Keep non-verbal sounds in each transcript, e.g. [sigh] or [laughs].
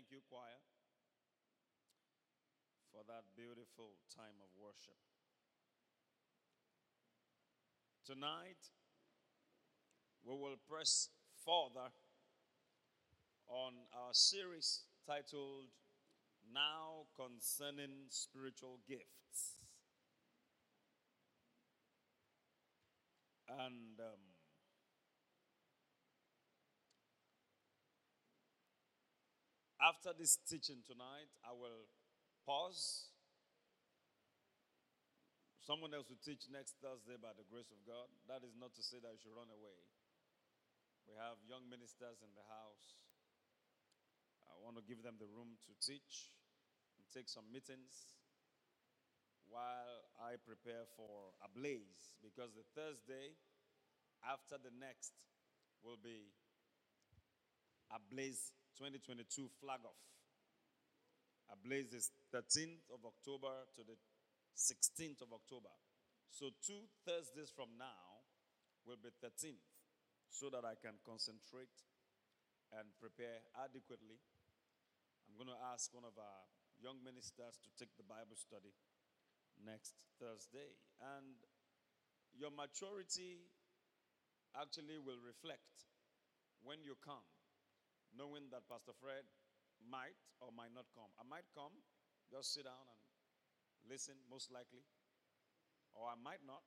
Thank you, choir, for that beautiful time of worship. Tonight, we will press further on our series titled Now Concerning Spiritual Gifts. And um, after this teaching tonight, I will pause. Someone else will teach next Thursday by the grace of God. That is not to say that you should run away. We have young ministers in the house. I want to give them the room to teach and take some meetings while I prepare for a blaze because the Thursday after the next will be a blaze 2022 flag off. A blaze is 13th of October to the 16th of October. So two Thursdays from now will be 13th so that I can concentrate and prepare adequately. I'm going to ask one of our young ministers to take the Bible study next Thursday. And your maturity actually will reflect when you come, knowing that Pastor Fred might or might not come. I might come, just sit down and listen, most likely, or I might not,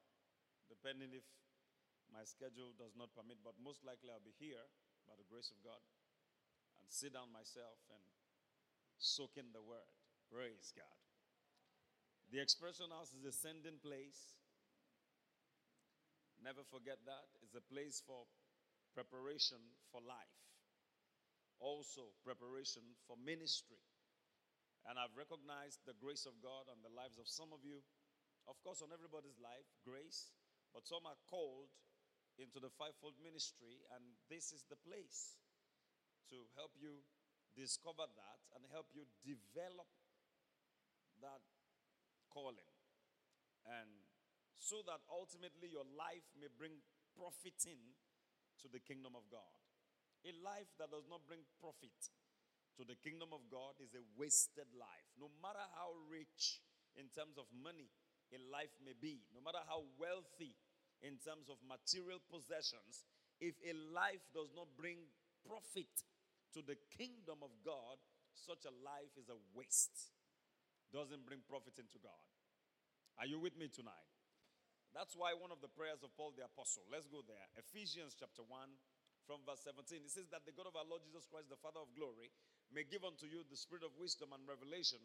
depending if my schedule does not permit, but most likely I'll be here by the grace of God and sit down myself and soak in the word. Praise God. The expression house is a sending place. Never forget that. It's a place for preparation for life, also preparation for ministry. And I've recognized the grace of God on the lives of some of you. Of course, on everybody's life, grace, but some are called into the fivefold ministry, and this is the place to help you discover that and help you develop that calling. And so that ultimately your life may bring profit in to the kingdom of God. A life that does not bring profit to the kingdom of God is a wasted life. No matter how rich in terms of money a life may be, no matter how wealthy in terms of material possessions, if a life does not bring profit to the kingdom of God, such a life is a waste. Doesn't bring profit into God. Are you with me tonight? That's why one of the prayers of Paul the Apostle, let's go there. Ephesians chapter 1, from verse 17. It says that the God of our Lord Jesus Christ, the Father of glory, may give unto you the spirit of wisdom and revelation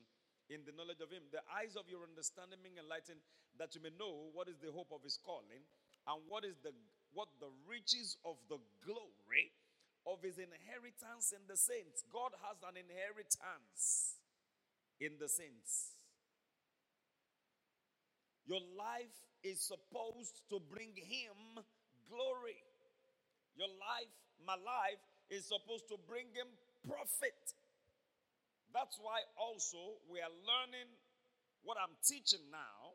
in the knowledge of Him, the eyes of your understanding being enlightened, that you may know what is the hope of His calling and what is the what the riches of the glory of His inheritance in the saints. God has an inheritance in the saints. Your life is supposed to bring Him glory. Your life, my life, is supposed to bring Him profit. That's why also we are learning what I'm teaching now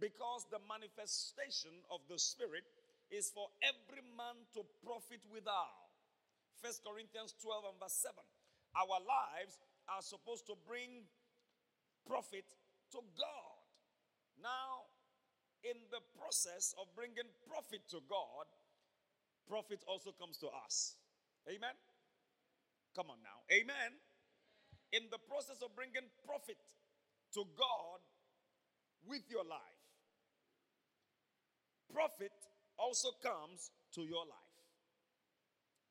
because the manifestation of the Spirit is for every man to profit withal. First Corinthians 12 and verse 7. Our lives are supposed to bring profit to God. Now, in the process of bringing profit to God, profit also comes to us. Amen? Come on now. Amen. In the process of bringing profit to God with your life, profit also comes to your life.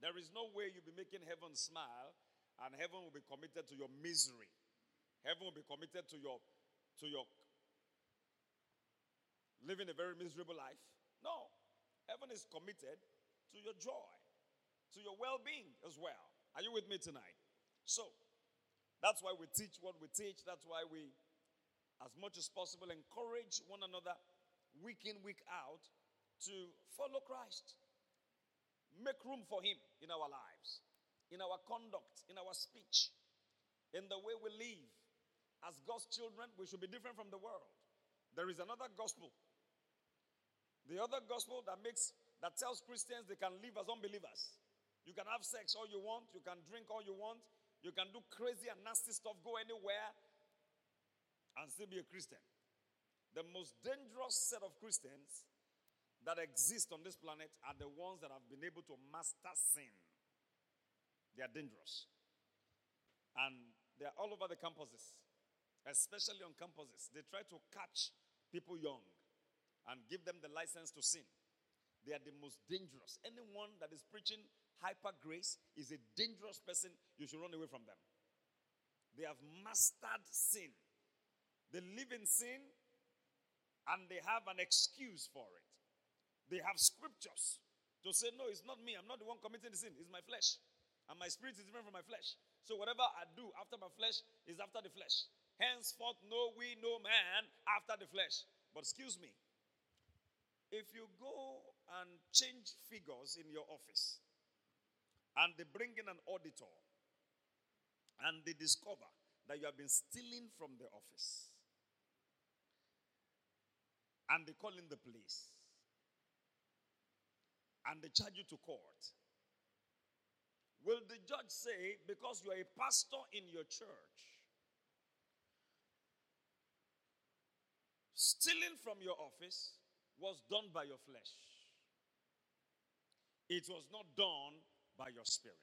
There is no way you'll be making heaven smile and heaven will be committed to your misery. Heaven will be committed to your to your living a very miserable life. No. Heaven is committed to your joy, to your well-being as well. Are you with me tonight? So, that's why we teach what we teach. That's why we, as much as possible, encourage one another week in, week out to follow Christ. Make room for Him in our lives, in our conduct, in our speech, in the way we live. As God's children, we should be different from the world. There is another gospel. The other gospel that makes that tells Christians they can live as unbelievers. You can have sex all you want, you can drink all you want, You can do crazy and nasty stuff, go anywhere, and still be a Christian. The most dangerous set of Christians that exist on this planet are the ones that have been able to master sin. They are dangerous. And they are all over the campuses, especially on campuses. They try to catch people young and give them the license to sin. They are the most dangerous. Anyone that is preaching hyper grace is a dangerous person. You should run away from them. They have mastered sin. They live in sin and they have an excuse for it. They have scriptures to say, No, it's not me. I'm not the one committing the sin. It's my flesh. And my spirit is different from my flesh. So whatever I do after my flesh is after the flesh. Henceforth, know we no man after the flesh. But excuse me, if you go and change figures in your office, and they bring in an auditor, and they discover that you have been stealing from the office, and they call in the police, and they charge you to court, will the judge say, because you are a pastor in your church, stealing from your office was done by your flesh? It was not done by your spirit.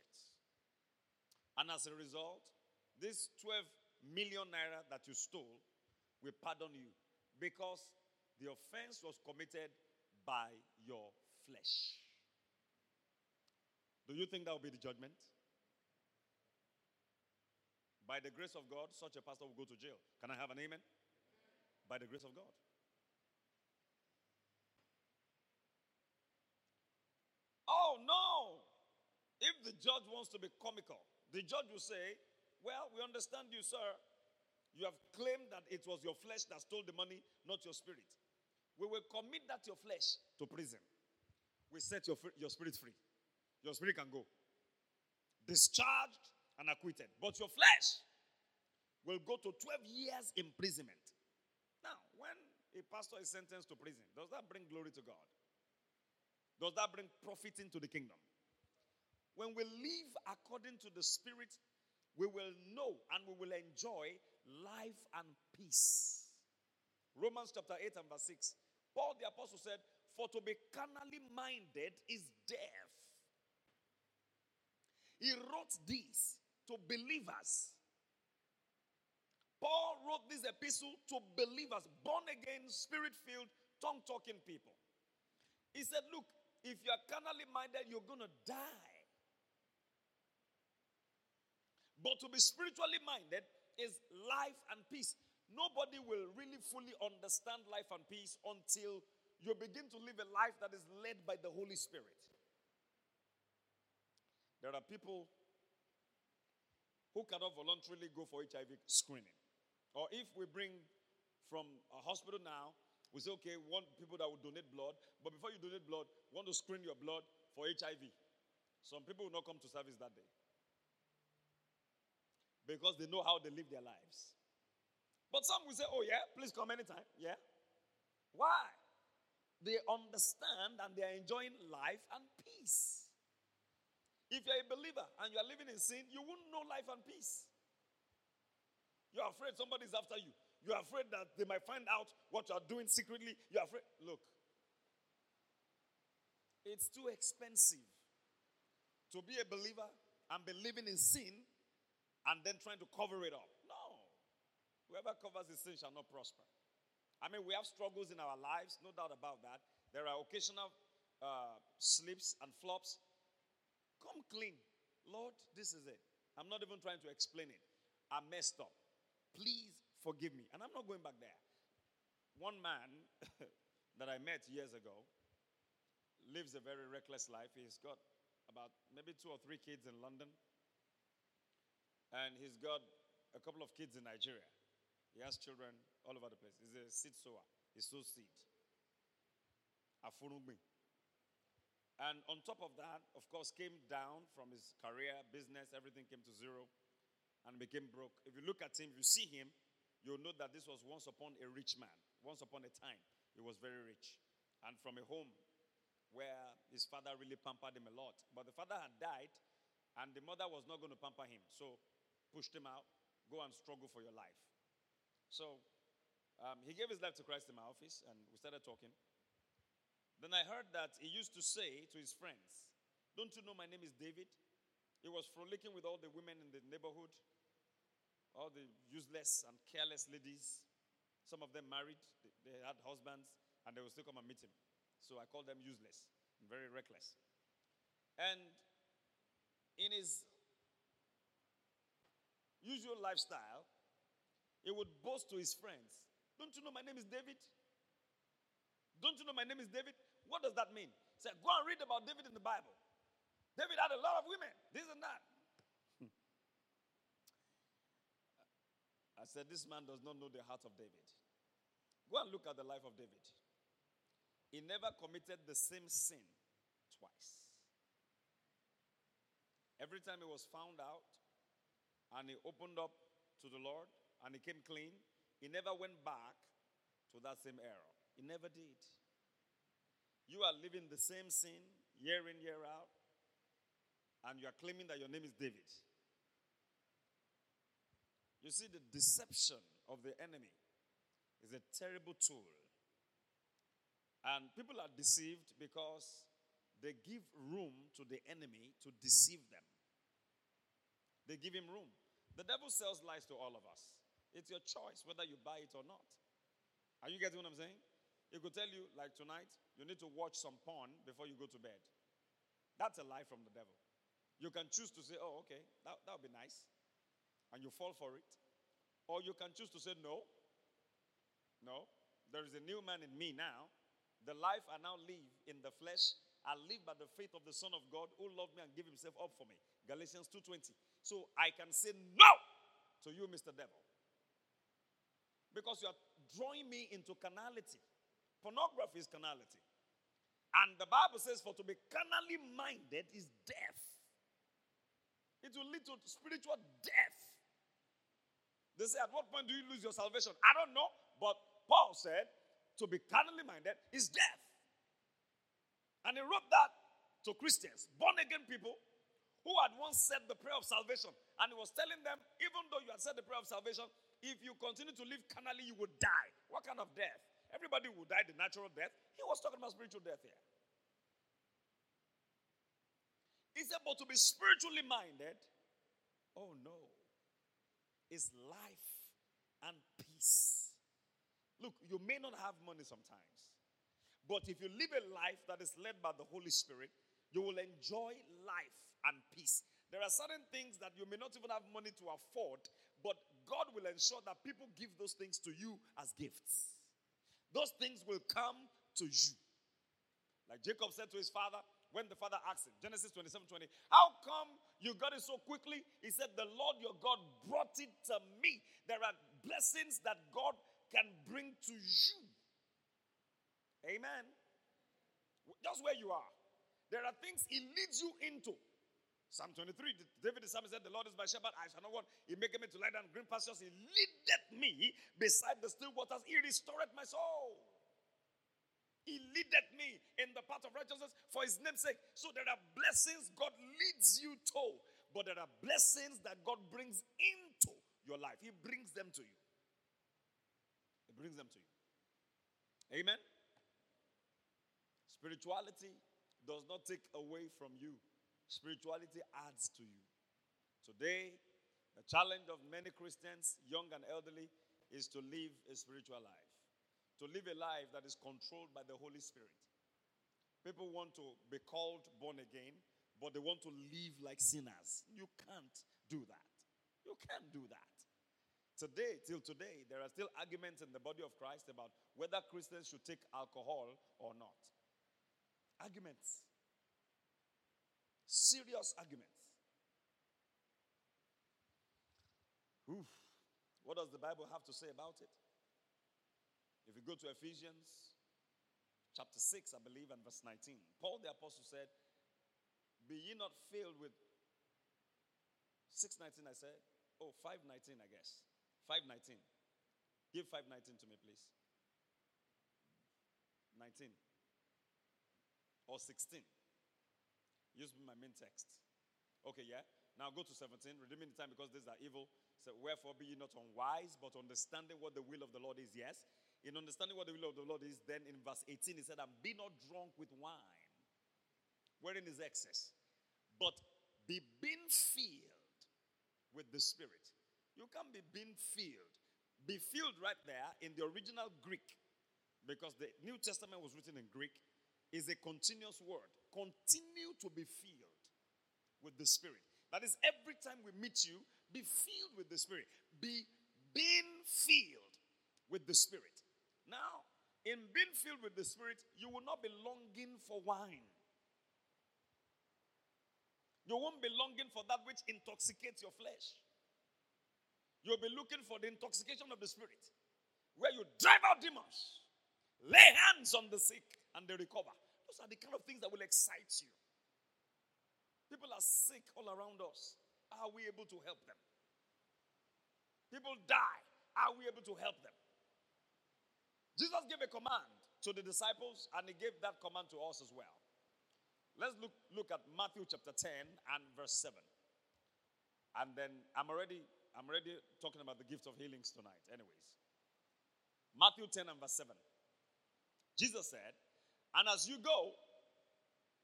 And as a result, this 12 million naira that you stole will pardon you because the offense was committed by your flesh. Do you think that will be the judgment? By the grace of God, such a pastor will go to jail. Can I have an amen? By the grace of God. Oh, no. If the judge wants to be comical, the judge will say, Well, we understand you, sir. You have claimed that it was your flesh that stole the money, not your spirit. We will commit that your flesh to prison. We set your, your spirit free. Your spirit can go. Discharged and acquitted. But your flesh will go to 12 years imprisonment. Now, when a pastor is sentenced to prison, does that bring glory to God? Does that bring profit into the kingdom? When we live according to the Spirit, we will know and we will enjoy life and peace. Romans chapter 8 and verse 6. Paul the apostle said, For to be carnally minded is death. He wrote this to believers. Paul wrote this epistle to believers, born again, spirit filled, tongue talking people. He said, Look, if you are carnally minded, you're going to die. But to be spiritually minded is life and peace. Nobody will really fully understand life and peace until you begin to live a life that is led by the Holy Spirit. There are people who cannot voluntarily go for HIV screening. Or if we bring from a hospital now, we say, okay, we want people that will donate blood, but before you donate blood, we want to screen your blood for HIV. Some people will not come to service that day because they know how they live their lives. But some will say, Oh, yeah, please come anytime. Yeah. Why? They understand and they are enjoying life and peace. If you're a believer and you are living in sin, you won't know life and peace. You're afraid somebody's after you. You're afraid that they might find out what you are doing secretly. You're afraid. Look, it's too expensive to be a believer and be living in sin and then trying to cover it up. No. Whoever covers his sin shall not prosper. I mean, we have struggles in our lives, no doubt about that. There are occasional uh, slips and flops. Come clean. Lord, this is it. I'm not even trying to explain it. I messed up. Please forgive me. And I'm not going back there. One man [laughs] that I met years ago lives a very reckless life. He's got about maybe two or three kids in London and he's got a couple of kids in Nigeria. He has children all over the place. He's a seed sower. He sows seed. Afurugbe. And on top of that, of course, came down from his career, business, everything came to zero and became broke. If you look at him, if you see him, you'll know that this was once upon a rich man. Once upon a time, he was very rich. And from a home where his father really pampered him a lot. But the father had died, and the mother was not going to pamper him. So pushed him out. Go and struggle for your life. So um, he gave his life to Christ in my office, and we started talking. Then I heard that he used to say to his friends, Don't you know my name is David? He was frolicking with all the women in the neighborhood, all the useless and careless ladies. Some of them married, they had husbands, and they would still come and meet him. So I call them useless, very reckless. And in his usual lifestyle, he would boast to his friends, Don't you know my name is David? Don't you know my name is David? What does that mean? He said, Go and read about David in the Bible. David had a lot of women, this and that. Hmm. I said, This man does not know the heart of David. Go and look at the life of David. He never committed the same sin twice. Every time he was found out and he opened up to the Lord and he came clean, he never went back to that same error. He never did. You are living the same sin year in, year out, and you are claiming that your name is David. You see, the deception of the enemy is a terrible tool and people are deceived because they give room to the enemy to deceive them. They give him room. The devil sells lies to all of us. It's your choice whether you buy it or not. Are you getting what I'm saying? He could tell you, like tonight, you need to watch some porn before you go to bed. That's a lie from the devil. You can choose to say, oh, okay, that, that would be nice. And you fall for it. Or you can choose to say, no, no, there is a new man in me now the life I now live in the flesh, I live by the faith of the Son of God who loved me and gave himself up for me. Galatians 2:20. So I can say no to you, Mr. Devil. Because you are drawing me into carnality. Pornography is carnality. And the Bible says, for to be carnally minded is death. It will lead to spiritual death. They say, at what point do you lose your salvation? I don't know. But Paul said, to be carnally minded is death. And he wrote that to Christians, born again people who had once said the prayer of salvation. And he was telling them, even though you had said the prayer of salvation, if you continue to live carnally, you would die. What kind of death? Everybody would die the natural death. He was talking about spiritual death here. He said, but to be spiritually minded, oh no, is life and peace. Look, you may not have money sometimes, but if you live a life that is led by the Holy Spirit, you will enjoy life and peace. There are certain things that you may not even have money to afford, but God will ensure that people give those things to you as gifts. Those things will come to you. Like Jacob said to his father, when the father asked him, Genesis 27 20, How come you got it so quickly? He said, The Lord your God brought it to me. There are blessings that God can bring to you. Amen. Just where you are. There are things he leads you into. Psalm 23, David the psalmist said, The Lord is my shepherd, I shall not want. He maketh me to lie down in green pastures. He leadeth me beside the still waters. He restored my soul. He leadeth me in the path of righteousness for his name's sake. So there are blessings God leads you to, but there are blessings that God brings into your life. He brings them to you He brings them to you. Amen. Spirituality does not take away from you, spirituality adds to you. Today, the challenge of many Christians, young and elderly, is to live a spiritual life, to live a life that is controlled by the Holy Spirit. People want to be called born again, but they want to live like sinners. You can't do that. You can't do that. Today, till today, there are still arguments in the body of Christ about whether Christians should take alcohol or not. Arguments. Serious arguments. Oof. What does the Bible have to say about it? If you go to Ephesians chapter 6, I believe, and verse 19, Paul the Apostle said, Be ye not filled with 619, I said. Oh, 519, I guess. 519. Give 519 to me, please. 19 or 16. Use my main text. Okay, yeah? Now go to 17, redeeming the time because these are evil. So, wherefore be ye not unwise, but understanding what the will of the Lord is. Yes. In understanding what the will of the Lord is, then in verse 18, he said, And be not drunk with wine, wherein is excess, but be being filled with the Spirit. You can't be being filled. Be filled right there in the original Greek, because the New Testament was written in Greek, is a continuous word. Continue to be filled with the Spirit. That is, every time we meet you, be filled with the Spirit. Be being filled with the Spirit. Now, in being filled with the Spirit, you will not be longing for wine. You won't be longing for that which intoxicates your flesh. You'll be looking for the intoxication of the Spirit, where you drive out demons, lay hands on the sick, and they recover. Those are the kind of things that will excite you. People are sick all around us. Are we able to help them? People die. Are we able to help them? Jesus gave a command to the disciples and he gave that command to us as well. Let's look, look at Matthew chapter 10 and verse 7. And then I'm already I'm already talking about the gift of healings tonight, anyways. Matthew 10 and verse 7. Jesus said, And as you go,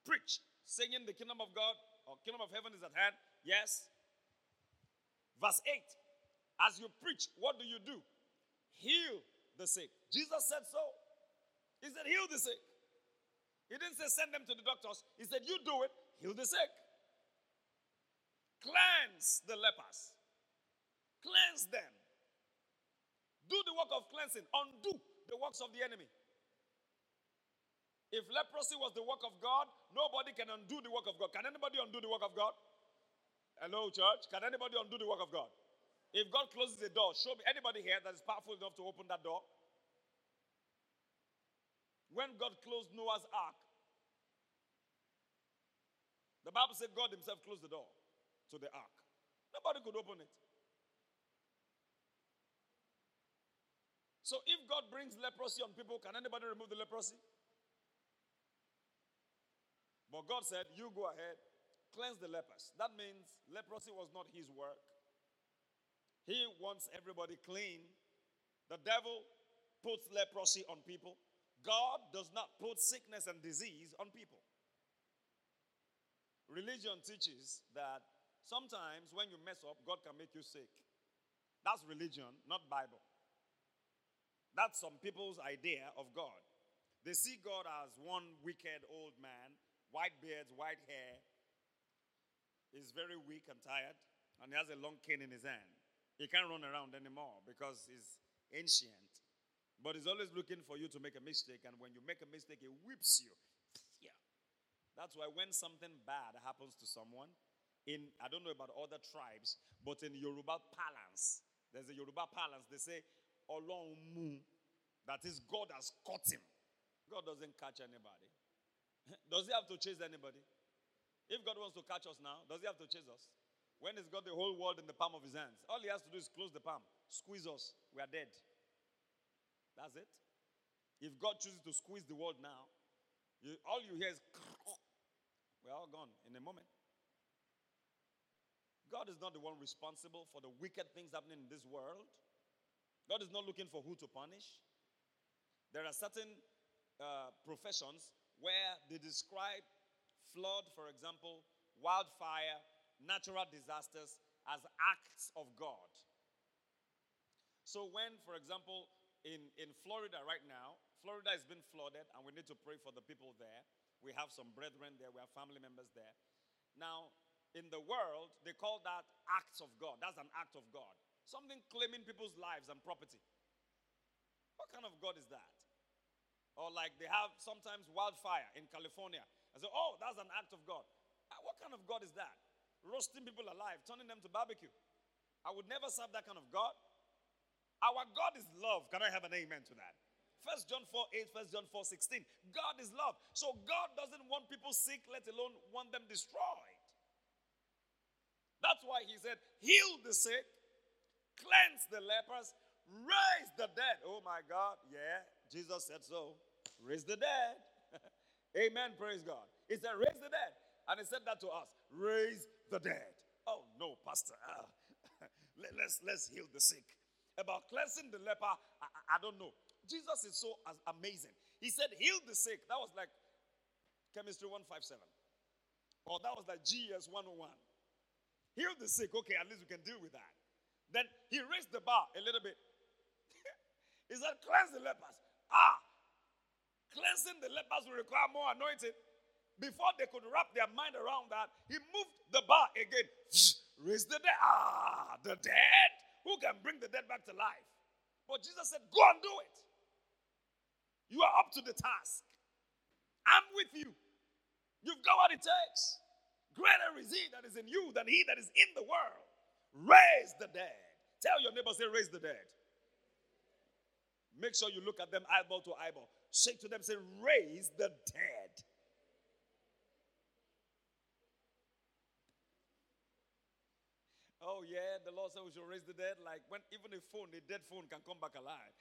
preach, saying the kingdom of God or kingdom of heaven is at hand? Yes. Verse 8. As you preach, what do you do? Heal the sick. Jesus said so. He said, heal the sick. He didn't say send them to the doctors. He said, you do it, heal the sick. Cleanse the lepers. Cleanse them. Do the work of cleansing. Undo the works of the enemy. If leprosy was the work of God, nobody can undo the work of God. Can anybody undo the work of God? Hello, church. Can anybody undo the work of God? If God closes the door, show me anybody here that is powerful enough to open that door. When God closed Noah's ark, the Bible said God Himself closed the door to the ark. Nobody could open it. So if God brings leprosy on people, can anybody remove the leprosy? But God said, You go ahead, cleanse the lepers. That means leprosy was not his work. He wants everybody clean. The devil puts leprosy on people. God does not put sickness and disease on people. Religion teaches that sometimes when you mess up, God can make you sick. That's religion, not Bible. That's some people's idea of God. They see God as one wicked old man white beards, white hair. He's very weak and tired, and he has a long cane in his hand. He can't run around anymore because he's ancient. But he's always looking for you to make a mistake, and when you make a mistake, he whips you. Yeah. That's why when something bad happens to someone, in I don't know about other tribes, but in Yoruba parlance, there's a Yoruba parlance, they say, Olonmu, that is, God has caught him. God doesn't catch anybody. [laughs] Does he have to chase anybody? If God wants to catch us now, does he have to chase us? When he's got the whole world in the palm of his hands, all he has to do is close the palm, squeeze us, we are dead. That's it. If God chooses to squeeze the world now, you, all you hear is [laughs] we're all gone in a moment. God is not the one responsible for the wicked things happening in this world. God is not looking for who to punish. There are certain uh, professions where they describe flood, for example, wildfire, natural disasters as acts of God. So, when, for example, in, in Florida right now, Florida has been flooded, and we need to pray for the people there. We have some brethren there, we have family members there. Now, in the world, they call that acts of God. That's an act of God. Something claiming people's lives and property. What kind of God is that? Or like they have sometimes wildfire in California. I say, oh, that's an act of God. Uh, what kind of God is that? Roasting people alive, turning them to barbecue. I would never serve that kind of God. Our God is love. Can I have an amen to that? First John 4 8, First John 4 16. God is love. So God doesn't want people sick, let alone want them destroyed. That's why he said, heal the sick, cleanse the lepers, raise the dead. My God. Yeah, Jesus said so. Raise the dead. [laughs] Amen. Praise God. He said, Raise the dead. And he said that to us. Raise the dead. Oh no, Pastor. Uh, [laughs] let, us let's heal the sick. About cleansing the leper, I, I, don't know. Jesus is so amazing. He said, heal the sick. That was like chemistry 157. Or that was like GS 101. Heal the sick. Okay, at least we can deal with that. Then he raised the bar a little bit. He said, cleanse the lepers. Ah, cleansing the lepers will require more anointing. Before they could wrap their mind around that, he moved the bar again. Raise the dead. Ah, the dead? Who can bring the dead back to life? But Jesus said, Go and do it. You are up to the task. I'm with you. You've got what it takes. Greater is he that is in you than he that is in the world. Raise the dead. Tell your neighbor, say, Raise the dead. Make sure you look at them eyeball to eyeball. Shake to them, say, Raise the dead. Oh, yeah, the Lord said we should raise the dead. Like when even a phone, a dead phone can come back alive.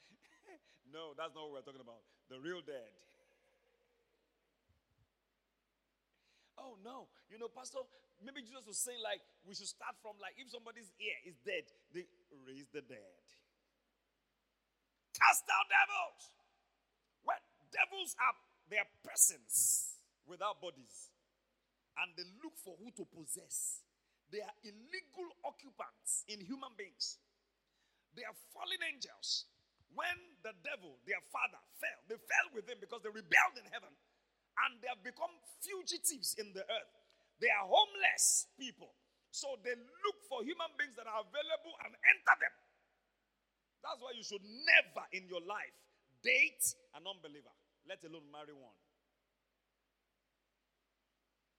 [laughs] no, that's not what we're talking about. The real dead. [laughs] Oh, no. You know, Pastor, maybe Jesus was saying, like, we should start from, like, if somebody's ear is dead, they raise the dead. Cast out devils. When devils are, their persons without bodies. And they look for who to possess. They are illegal occupants in human beings. They are fallen angels. When the devil, their father, fell, they fell with him because they rebelled in heaven and they have become fugitives in the earth. They are homeless people. So they look for human beings that are available and enter them. That's why you should never in your life date an unbeliever, let alone marry one.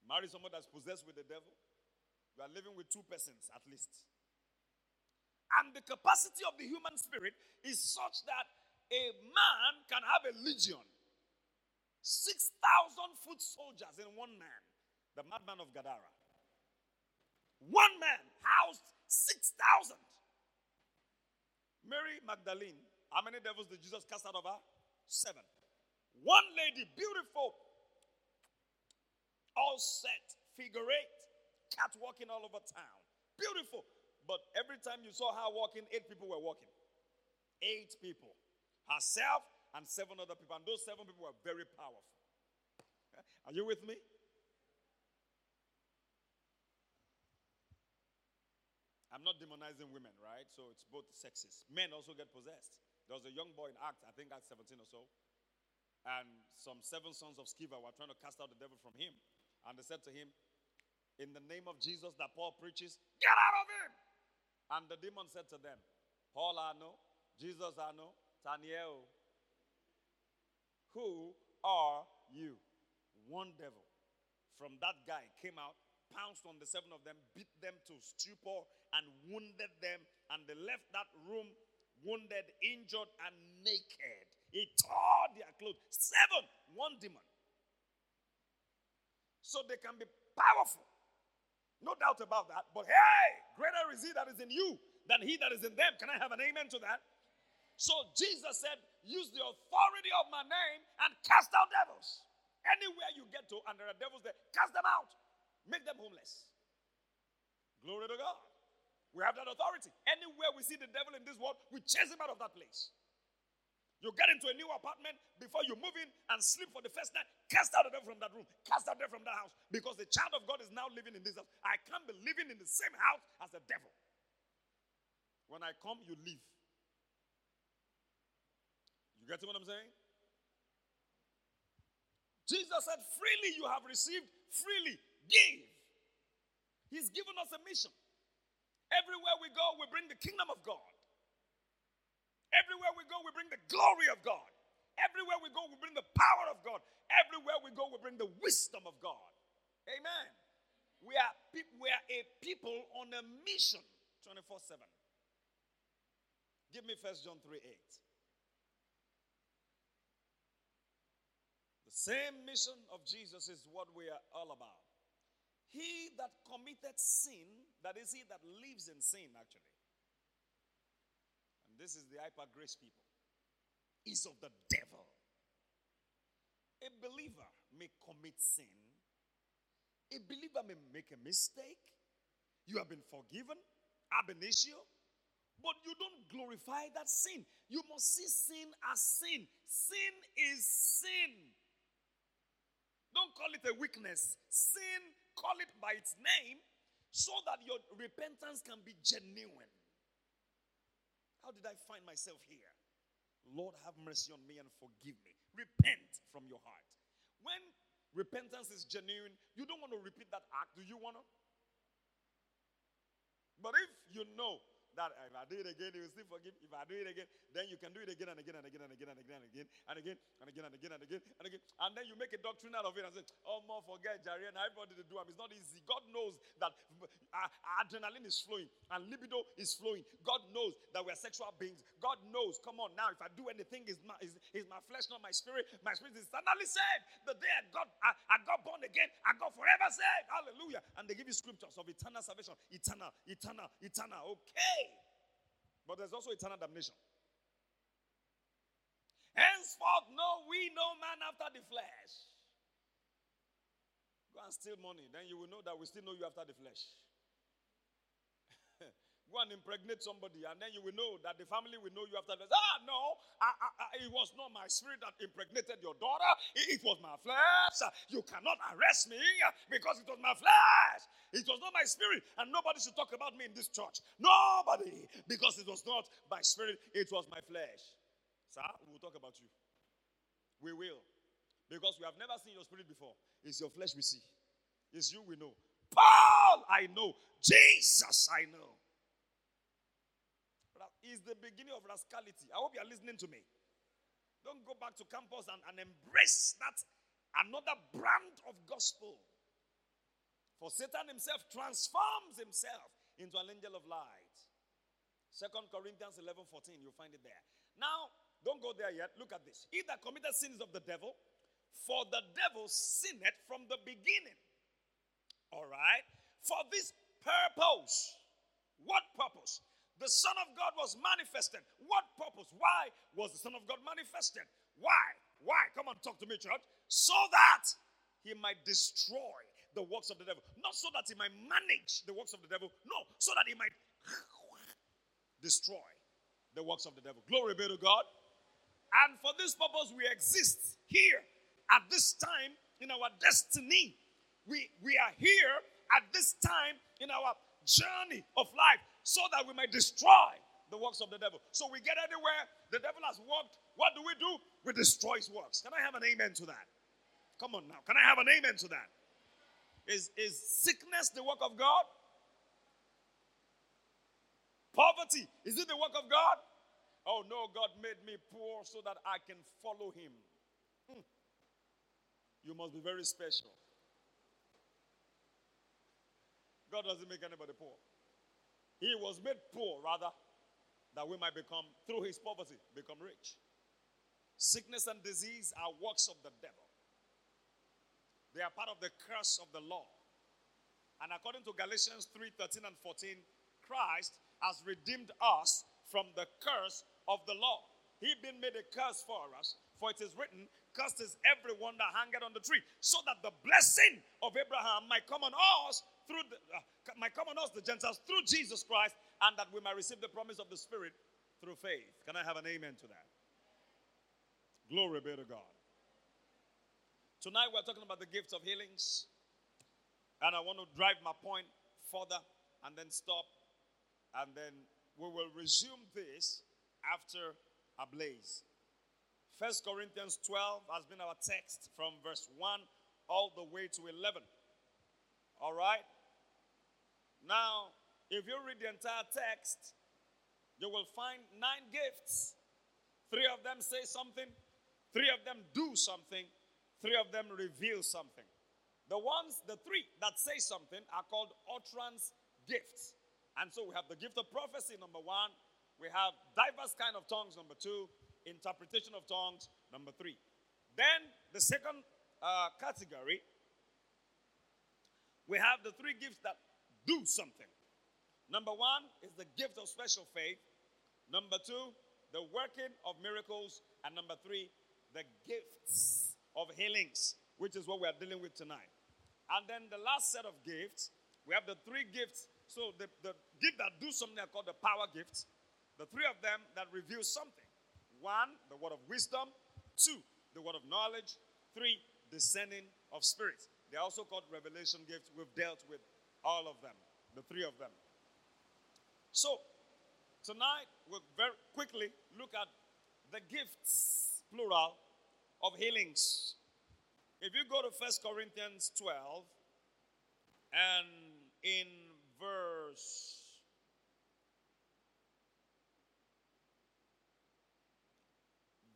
Marry someone that's possessed with the devil you are living with two persons at least. And the capacity of the human spirit is such that a man can have a legion 6,000 foot soldiers in one man, the madman of Gadara. One man housed 6,000. Mary Magdalene, how many devils did Jesus cast out of her? Seven. One lady, beautiful, all set, figure eight, cat walking all over town. Beautiful. But every time you saw her walking, eight people were walking. Eight people. Herself and seven other people. And those seven people were very powerful. [laughs] Are you with me? I'm not demonizing women, right? So it's both sexes. Men also get possessed. There was a young boy in Acts, I think Acts 17 or so, and some seven sons of Sceva were trying to cast out the devil from him. And they said to him, in the name of Jesus that Paul preaches, get out of him. And the demon said to them, Paul I know, Jesus I know, Taniel, who are you? One devil from that guy came out, pounced on the seven of them, beat them to stupor, and wounded them. And they left that room wounded, injured, and naked. He tore their clothes. Seven, one demon. So they can be powerful. No doubt about that. But hey, greater is he that is in you than he that is in them. Can I have an amen to that? So Jesus said, use the authority of my name and cast out devils. Anywhere you get to, and there are devils there, cast them out. Make them homeless. Glory to God. We have that authority. Anywhere we see the devil in this world, we chase him out of that place. You get into a new apartment before you move in and sleep for the first night. Cast out the devil from that room. Cast out the devil from that house. Because the child of God is now living in this house. I can't be living in the same house as the devil. When I come, you leave. You get what I'm saying? Jesus said, freely you have received, freely give. He's given us a mission. Everywhere we go, we bring the kingdom of God. Everywhere we go, we bring the glory of God. Everywhere we go, we bring the power of God. Everywhere we go, we bring the wisdom of God. Amen. We are, we are a people on a mission 24 7. Give me First John 3 8. The same mission of Jesus is what we are all about. He that committed sin, that is, he that lives in sin, actually, and this is the hyper grace people, is of the devil. A believer may commit sin, a believer may make a mistake. You have been forgiven, ab initio, but you don't glorify that sin. You must see sin as sin. Sin is sin. Don't call it a weakness. Sin, call it by its name so that your repentance can be genuine. How did I find myself here? Lord, have mercy on me and forgive me. Repent from your heart. When repentance is genuine, you don't want to repeat that act. Do you want to? But if you know that if I do it again, he will still forgive. If I do it again, then you can do it again and again and again and again and again and again and again and again and again and again and again. And then you make a doctrine out of it and say, Oh, more forget Jerry and everybody to do them. It's not easy. God knows that adrenaline is flowing and libido is flowing. God knows that we're sexual beings. God knows, come on now, if I do anything, is my, is, is my flesh, not my spirit. My spirit is eternally saved. The day I got, I, I got born again, I got forever saved. Hallelujah. And they give you scriptures of eternal salvation. Eternal, eternal, eternal. Okay. But there's also eternal damnation. Henceforth, know we no man after the flesh. Go and steal money, then you will know that we still know you after the flesh. Go and impregnate somebody, and then you will know that the family will know you after this. Ah, no, I, I, I, it was not my spirit that impregnated your daughter. It, it, was my flesh. You cannot arrest me because it was my flesh. It was not my spirit, and nobody should talk about me in this church. Nobody, because it was not my spirit, it was my flesh. Sir, we will talk about you. We will. Because we have never seen your spirit before. It's your flesh we see. It's you we know. Paul, I know. Jesus, I know is the beginning of rascality. I hope you are listening to me. Don't go back to campus and, and embrace that another brand of gospel. For Satan himself transforms himself into an angel of light. Second Corinthians 11 14, you'll find it there. Now, don't go there yet. Look at this. He that committed sins of the devil, for the devil sinned from the beginning. All right? For this purpose. What purpose? The Son of God was manifested. What purpose? Why was the Son of God manifested? Why? Why? Come on, talk to me, church. So that he might destroy the works of the devil. Not so that he might manage the works of the devil. No, so that he might destroy the works of the devil. Glory be to God. And for this purpose, we exist here at this time in our destiny. We, we are here at this time in our journey of life so that we may destroy the works of the devil. So we get anywhere the devil has worked. What do we do? We destroy his works. Can I have an amen to that? Come on now. Can I have an amen to that? Is, is sickness the work of God? Poverty, is it the work of God? Oh no, God made me poor so that I can follow him. Hmm. You must be very special. God doesn't make anybody poor. He was made poor, rather, that we might become, through his poverty, become rich. Sickness and disease are works of the devil. They are part of the curse of the law. And according to Galatians 3 13 and 14, Christ has redeemed us from the curse of the law. He been made a curse for us, for it is written, Cursed is everyone that hangeth on the tree, so that the blessing of Abraham might come on us through the, uh, might come on us, the Gentiles, through Jesus Christ, and that we might receive the promise of the Spirit through faith. Can I have an amen to that? Glory be to God. Tonight we're talking about the gifts of healings, and I want to drive my point further and then stop, and then we will resume this after a blaze. First Corinthians 12 has been our text from verse 1 all the way to 11. All right? Now, if you read the entire text, you will find nine gifts. Three of them say something, three of them do something, three of them reveal something. The ones, the three that say something are called utterance gifts. And so we have the gift of prophecy, number one. We have diverse kind of tongues, number two. Interpretation of tongues, number three. Then the second uh, category, we have the three gifts that do something. Number one is the gift of special faith. Number two, the working of miracles. And number three, the gifts of healings, which is what we are dealing with tonight. And then the last set of gifts, we have the three gifts So the, the gift that do something are called the power gifts. The three of them that reveal something. One, the word of wisdom. Two, the word of knowledge. Three, discerning of spirits. They're also called revelation gifts. We've dealt with all of them, the three of them. So, tonight we'll very quickly look at the gifts, plural, of healings. If you go to First Corinthians 12 and in verse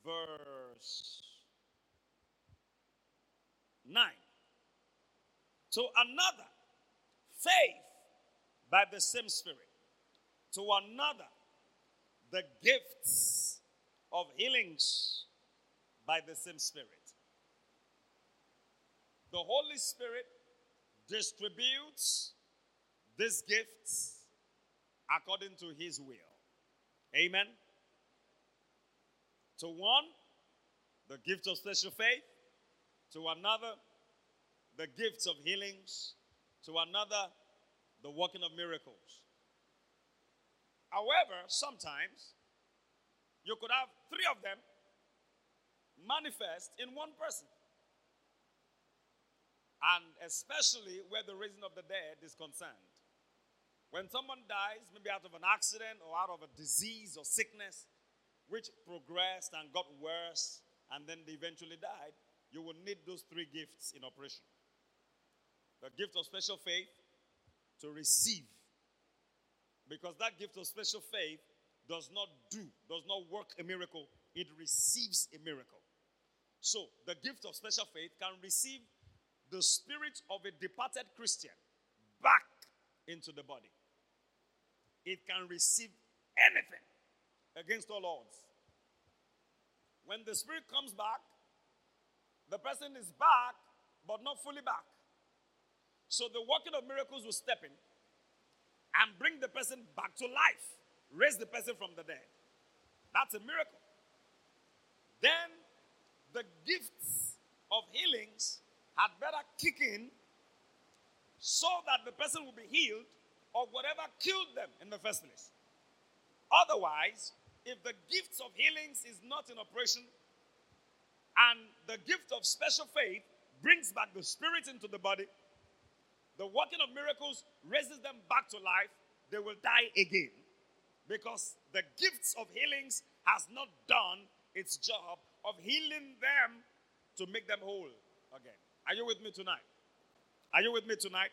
verse 9. To another, faith by the same Spirit. To another, the gifts of healings by the same Spirit. The Holy Spirit distributes these gifts according to His will. Amen. To one, the gift of special faith. To another, the gifts of healings. To another, the working of miracles. However, sometimes you could have three of them manifest in one person. And especially where the raising of the dead is concerned. When someone dies, maybe out of an accident or out of a disease or sickness, which progressed and got worse, and then they eventually died, you will need those three gifts in operation the gift of special faith to receive. Because that gift of special faith does not do, does not work a miracle, it receives a miracle. So, the gift of special faith can receive the spirit of a departed Christian back into the body. It can receive anything against all odds. When the spirit comes back, the person is back, but not fully back. So the working of miracles will step in and bring the person back to life, raise the person from the dead. That's a miracle. Then the gifts of healings had better kick in so that the person will be healed of whatever killed them in the first place. Otherwise, if the gifts of healings is not in operation and the gift of special faith brings back the spirit into the body, the working of miracles raises them back to life, they will die again because the gifts of healings has not done its job of healing them to make them whole again. Are you with me tonight? Are you with me tonight?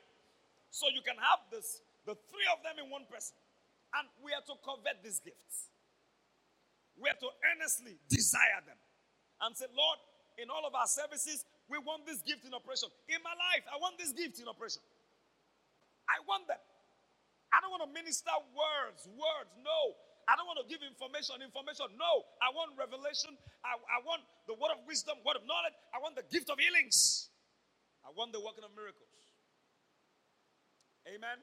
So you can have this, the three of them in one person. And we are to covet these gifts. We are to earnestly desire them and say, Lord, in all of our services, we want this gift in operation. In my life, I want this gift in operation. I want them. I don't want to minister words, words. No. I don't want to give information, information. No. I want revelation. I, I want the word of wisdom, word of knowledge. I want the gift of healings. I want the working of miracles. Amen.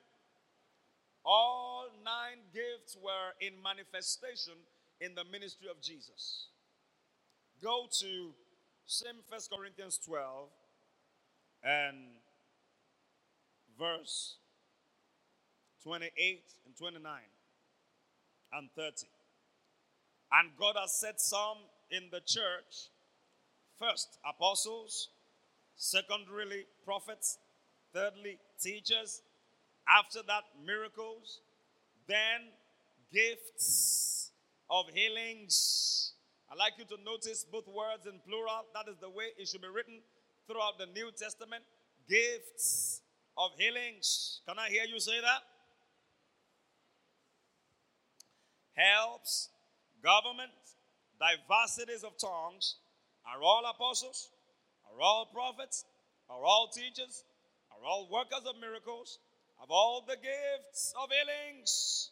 All nine gifts were in manifestation in the ministry of Jesus. Go to same First Corinthians 12 and verse 28 and 29 and 30. And God has set some in the church first apostles, secondarily prophets, thirdly teachers, after that miracles, then gifts of healings. i like you to notice both words in plural. That is the way it should be written throughout the New Testament. Gifts of healings. Can I hear you say that? Helps, governments, diversities of tongues. Are all apostles? Are all prophets? Are all teachers? Are all workers of miracles? Have all the gifts of healings?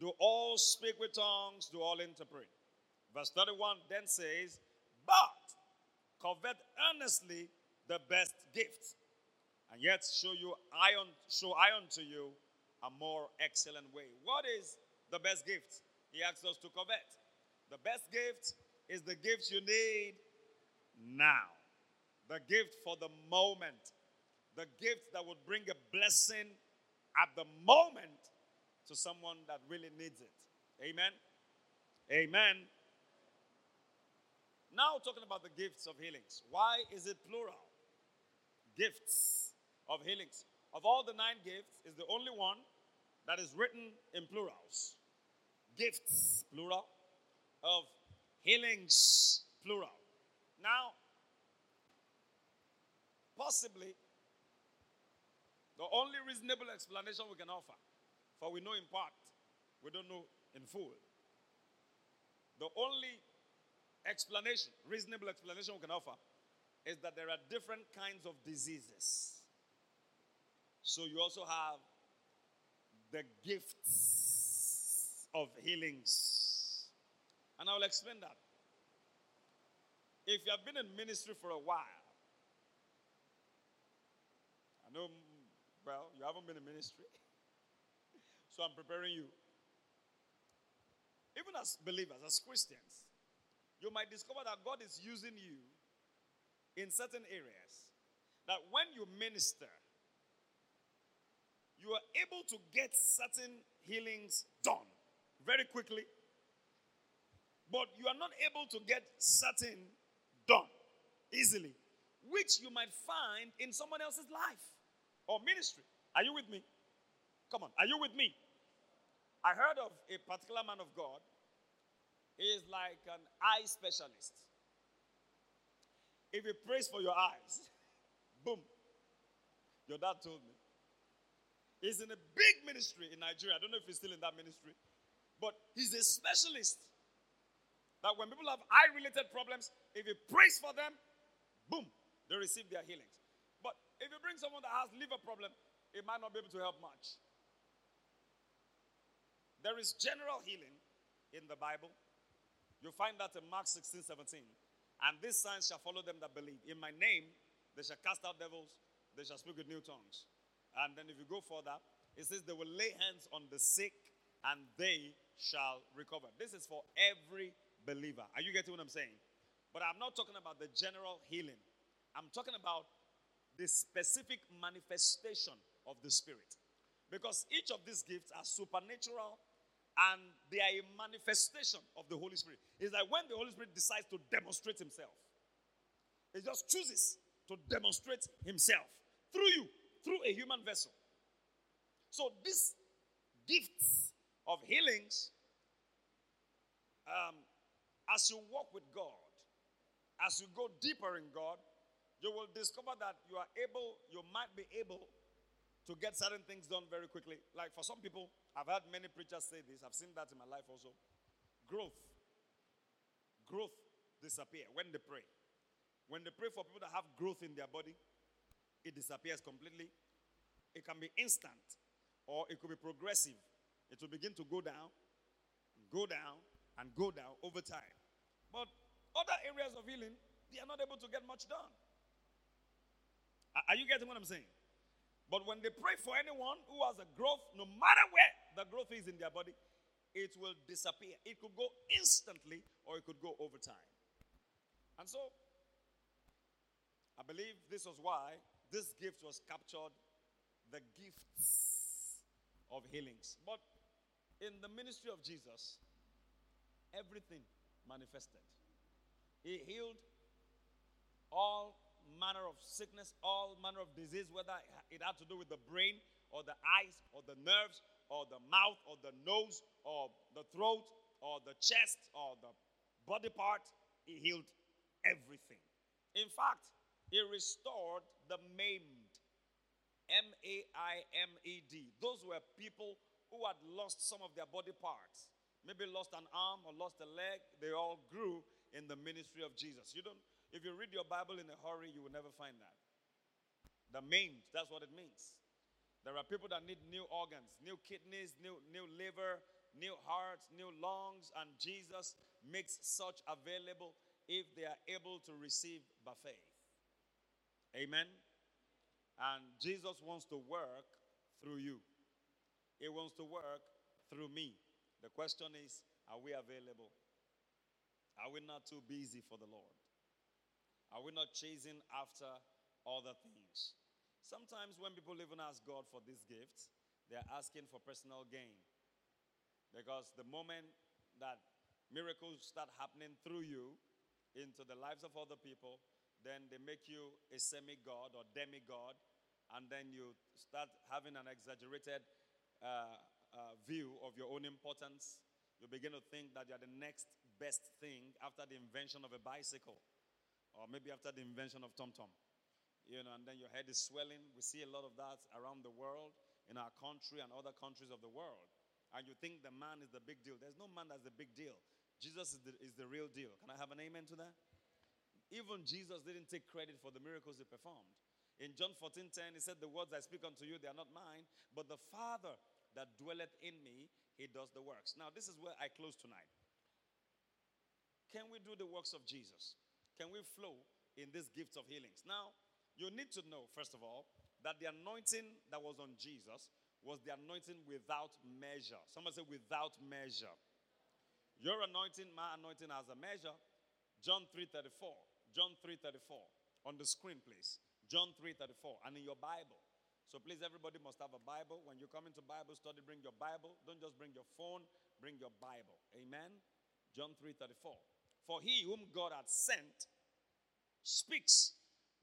Do all speak with tongues? Do all interpret? Verse 31 then says, But covet earnestly the best gift, and yet show you I un, show I unto you a more excellent way. What is the best gift? He asks us to covet. The best gift is the gift you need now. The gift for the moment. The gift that would bring a blessing at the moment to someone that really needs it. Amen. Amen. Now, talking about the gifts of healings. Why is it plural? Gifts of healings. Of all the nine gifts, is the only one that is written in plurals. Gifts, plural, of healings, plural. Now, possibly, the only reasonable explanation we can offer, for we know in part, we don't know in full. The only explanation, reasonable explanation we can offer, is that there are different kinds of diseases. So you also have the gifts of healings. And I will explain that. If you have been in ministry for a while, I know, well, you haven't been in ministry, [laughs] so I'm preparing you. Even as believers, as Christians, you might discover that God is using you in certain areas. That when you minister, you are able to get certain healings done very quickly, but you are not able to get certain done easily, which you might find in someone else's life or ministry. Are you with me? Come on, are you with me? I heard of a particular man of God. He is like an eye specialist. If he prays for your eyes, [laughs] boom. Your dad told me. He's in a big ministry in Nigeria. I don't know if he's still in that ministry. But he's a specialist. That when people have eye related problems, if he prays for them, boom, they receive their healings. But if you bring someone that has liver problem, it might not be able to help much. There is general healing in the Bible. You find that in Mark 16, 17. And these signs shall follow them that believe. In my name, they shall cast out devils, they shall speak with new tongues. And then if you go further, it says they will lay hands on the sick and they shall recover. This is for every believer. Are you getting what I'm saying? But I'm not talking about the general healing. I'm talking about the specific manifestation of the Spirit. Because each of these gifts are supernatural and they are a manifestation of the Holy Spirit. It's like when the Holy Spirit decides to demonstrate himself, he just chooses to demonstrate himself through you through a human vessel. So these gifts of healings, um, as you walk with God, as you go deeper in God, you will discover that you are able, you might be able to get certain things done very quickly. Like for some people, I've heard many preachers say this, I've seen that in my life also. Growth. Growth disappear when they pray. When they pray for people that have growth in their body, it disappears completely. It can be instant or it could be progressive. It will begin to go down, go down, and go down over time. But other areas of healing, they are not able to get much done. Are you getting what I'm saying? But when they pray for anyone who has a growth, no matter where the growth is in their body, it will disappear. It could go instantly or it could go over time. And so, I believe this was why this gift was captured the gifts of healings. But in the ministry of Jesus, everything manifested. He healed all manner of sickness, all manner of disease, whether it had to do with the brain or the eyes or the nerves or the mouth or the nose or the throat or the chest or the body part. He healed everything. In fact, he restored the maimed. M A I M E D. Those were people who had lost some of their body parts. Maybe lost an arm or lost a leg. They all grew in the ministry of Jesus. You don't, if you read your Bible in a hurry, you will never find that. The maimed, that's what it means. There are people that need new organs, new kidneys, new, new liver, new hearts, new lungs, and Jesus makes such available if they are able to receive by faith. Amen. And Jesus wants to work through you. He wants to work through me. The question is, are we available? Are we not too busy for the Lord? Are we not chasing after other things? Sometimes when people even ask God for these gifts, they're asking for personal gain. Because the moment that miracles start happening through you into the lives of other people, then they make you a semi god or demigod, and then you start having an exaggerated uh, uh, view of your own importance. You begin to think that you're the next best thing after the invention of a bicycle, or maybe after the invention of Tom Tom. You know, and then your head is swelling. We see a lot of that around the world, in our country and other countries of the world. And you think the man is the big deal. There's no man that's the big deal. Jesus is the, is the real deal. Can I have an amen to that? Even Jesus didn't take credit for the miracles he performed. In John 14 10, he said, The words I speak unto you, they are not mine, but the Father that dwelleth in me, he does the works. Now, this is where I close tonight. Can we do the works of Jesus? Can we flow in these gifts of healings? Now, you need to know, first of all, that the anointing that was on Jesus was the anointing without measure. Someone say, without measure. Your anointing, my anointing has a measure. John 3:34. John 3:34. On the screen, please. John 3:34. And in your Bible. So please, everybody must have a Bible. When you come into Bible study, bring your Bible. Don't just bring your phone, bring your Bible. Amen. John 3:34. For he whom God had sent speaks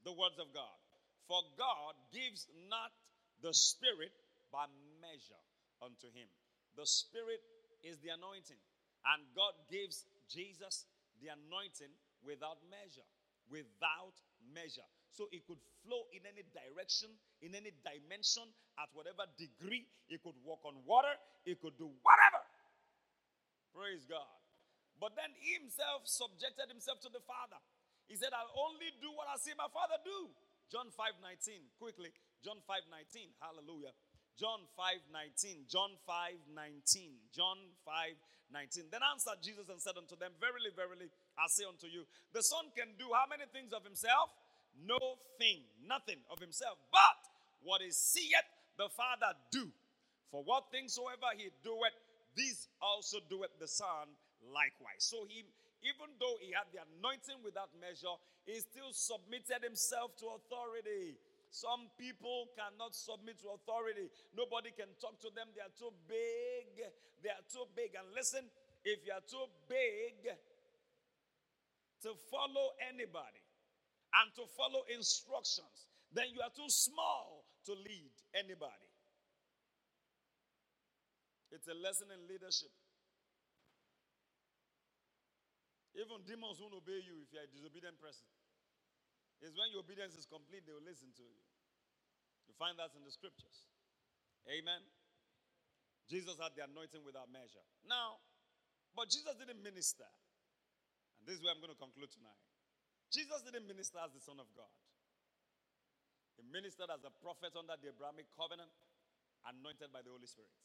the words of God. For God gives not the Spirit by measure unto him. The Spirit is the anointing. And God gives Jesus the anointing without measure. Without measure. So it could flow in any direction, in any dimension, at whatever degree. It could walk on water. It could do whatever. Praise God. But then he himself subjected himself to the Father. He said, I'll only do what I see my Father do. John 5 19. Quickly. John 5 19. Hallelujah. John 5 19. John 5 19. John 5 19. Then answered Jesus and said unto them, Verily, verily, I say unto you, the Son can do how many things of himself? No thing, nothing of himself. But what is seeth the Father do. For what things soever he doeth, these also doeth the Son likewise. So he, even though he had the anointing without measure, he still submitted himself to authority. Some people cannot submit to authority. Nobody can talk to them. They are too big. They are too big. And listen, if you are too big to follow anybody and to follow instructions, then you are too small to lead anybody. It's a lesson in leadership. Even demons won't obey you if you're a disobedient person. It's when your obedience is complete, they will listen to you. You find that in the scriptures. Amen. Jesus had the anointing without measure. Now, but Jesus didn't minister. And this is where I'm going to conclude tonight. Jesus didn't minister as the Son of God. He ministered as a prophet under the Abrahamic covenant, anointed by the Holy Spirit.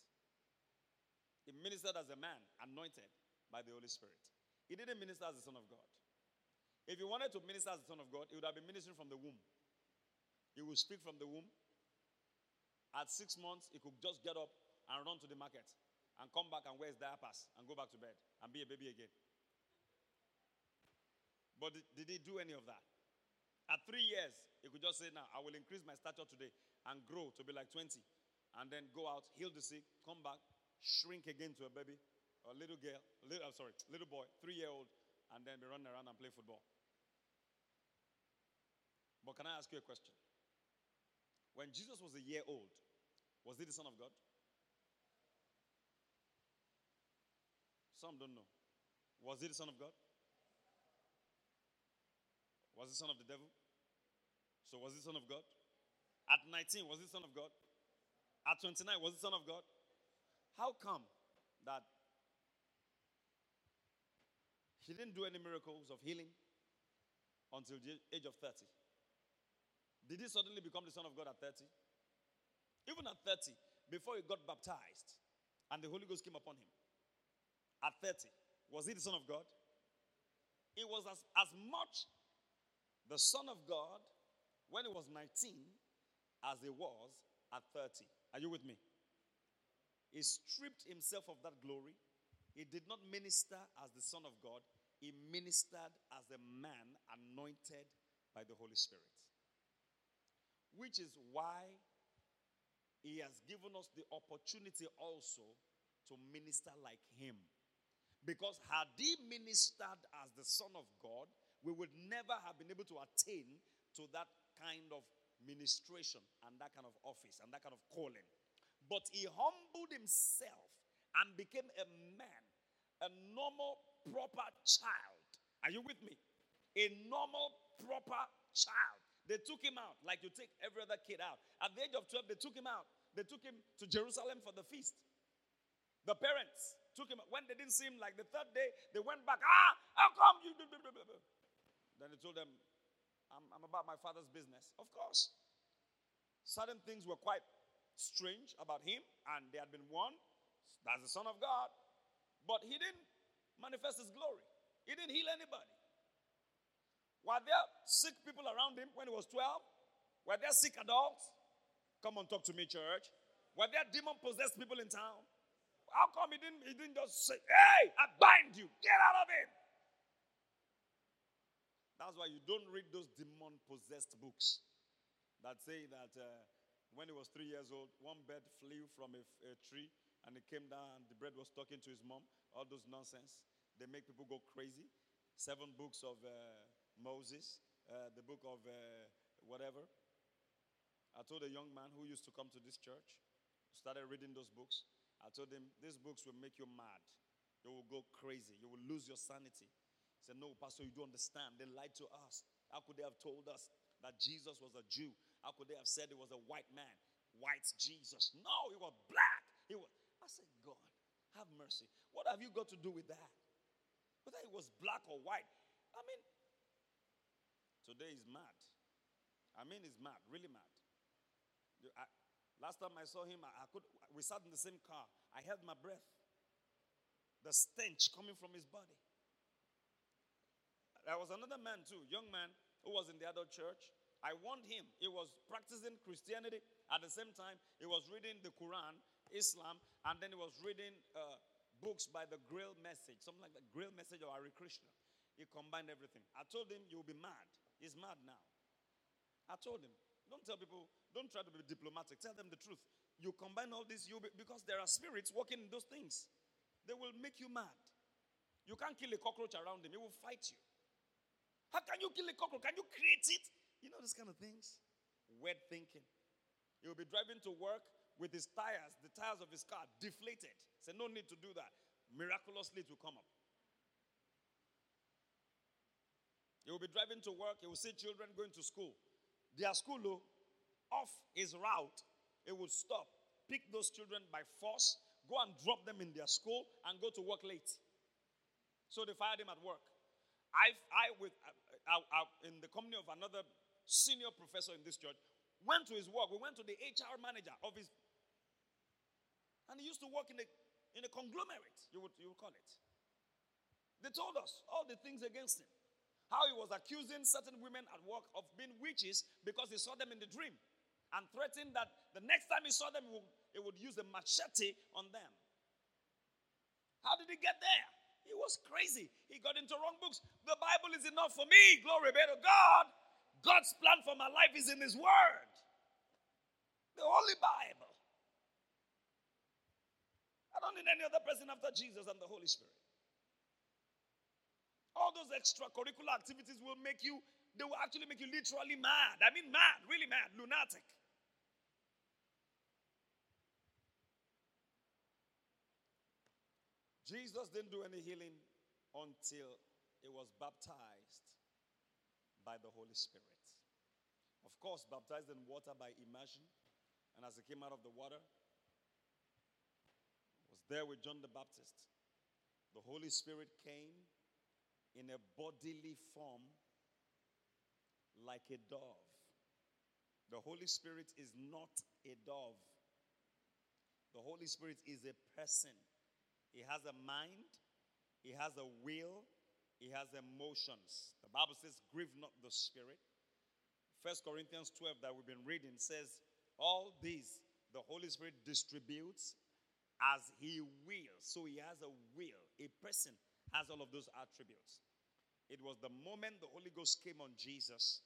He ministered as a man, anointed by the Holy Spirit. He didn't minister as the Son of God. If he wanted to minister as the Son of God, he would have been ministering from the womb. He would speak from the womb. At six months, he could just get up and run to the market and come back and wear his diapers and go back to bed and be a baby again. But did he do any of that? At three years, he could just say, Now, I will increase my stature today and grow to be like 20. And then go out, heal the sick, come back, shrink again to a baby, a little girl, little, I'm sorry, little boy, three year old, and then be running around and play football. But can I ask you a question? When Jesus was a year old, was he the Son of God? Some don't know. Was he the Son of God? Was he Son of the devil? So was he Son of God? At 19, was he Son of God? At 29, was he Son of God? How come that he didn't do any miracles of healing until the age of 30? Did he suddenly become the Son of God at 30? Even at 30, before he got baptized and the Holy Ghost came upon him, at 30, was he the Son of God? He was as, as much the Son of God when he was 19 as he was at 30. Are you with me? He stripped himself of that glory. He did not minister as the Son of God, he ministered as a man anointed by the Holy Spirit which is why He has given us the opportunity also to minister like Him. Because had He ministered as the Son of God, we would never have been able to attain to that kind of ministration and that kind of office and that kind of calling. But he humbled himself and became a man, a normal, proper child. Are you with me? A normal, proper child. They took him out like you take every other kid out. At the age of 12, they took him out. They took him to Jerusalem for the feast. The parents took him when they didn't see him like the third day, they went back. Ah, how come you? Then he told them, I'm, I'm about my father's business. Of course. Certain things were quite strange about him, and they had been warned. That's the Son of God. But he didn't manifest his glory, he didn't heal anybody. Were there sick people around him when he was 12? Were there sick adults? Come on, talk to me, church. Were there demon possessed people in town? How come he didn't, he didn't just say, Hey, I bind you, get out of it? That's why you don't read those demon possessed books that say that uh, when he was three years old, one bird flew from a, a, tree and it came down and the bird was talking to his mom. All those nonsense. They make people go crazy. Seven books of uh, Moses, uh, the book of uh, whatever. I told a young man who used to come to this church, started reading those books. I told him, These books will make you mad. You will go crazy. You will lose your sanity said, No, Pastor, you don't understand. They lied to us. How could they have told us that Jesus was a Jew? How could they have said it was a white man? White Jesus. No, he was black. He was. I said, God, have mercy. What have you got to do with that? Whether he was black or white. I mean, today he's mad. I mean, he's mad, really mad. I, last time I saw him, I, I could. We sat in the same car. I held my breath. The stench coming from his body. There was another man too, young man, who was in the adult church. I warned him. He was practicing Christianity at the same time. He was reading the Quran, Islam, and then he was reading uh, books by the Grail Message, something like the Grail Message or Hare Krishna. He combined everything. I told him, You'll be mad. He's mad now. I told him, Don't tell people, don't try to be diplomatic. Tell them the truth. You combine all this, you because there are spirits working in those things. They will make you mad. You can't kill a cockroach around him, he will fight you. How can you kill a cockroach? Can you create it? You know, these kind of things. Weird thinking. He will be driving to work with his tires, the tires of his car deflated. Say, no need to do that. Miraculously, it will come up. He will be driving to work. He will see children going to school. Their school, off his route, he will stop, pick those children by force, go and drop them in their school, and go to work late. So they fired him at work. I, I with, uh, I, I, in the company of another senior professor in this church, went to his work. We went to the HR manager of his, and he used to work in a, in a conglomerate, you would, you would call it. They told us all the things against him. How he was accusing certain women at work of being witches because he saw them in the dream and threatened that the next time he saw them, he would, he would use a machete on them. How did he get there? He was crazy. He got into wrong books. The Bible is enough for me. Glory be to God. God's plan for my life is in His Word, the Holy Bible. I don't need any other person after Jesus and the Holy Spirit. All those extracurricular activities will make you, they will actually make you literally mad. I mean, mad, really mad, lunatic. Jesus didn't do any healing until he was baptized by the Holy Spirit. Of course, baptized in water by immersion. And as he came out of the water, was there with John the Baptist. The Holy Spirit came in a bodily form like a dove. The Holy Spirit is not a dove. The Holy Spirit is a person. He has a mind, he has a will, he has emotions. The Bible says, grieve not the spirit. First Corinthians 12 that we've been reading says, all these the Holy Spirit distributes as he wills. So he has a will. A person has all of those attributes. It was the moment the Holy Ghost came on Jesus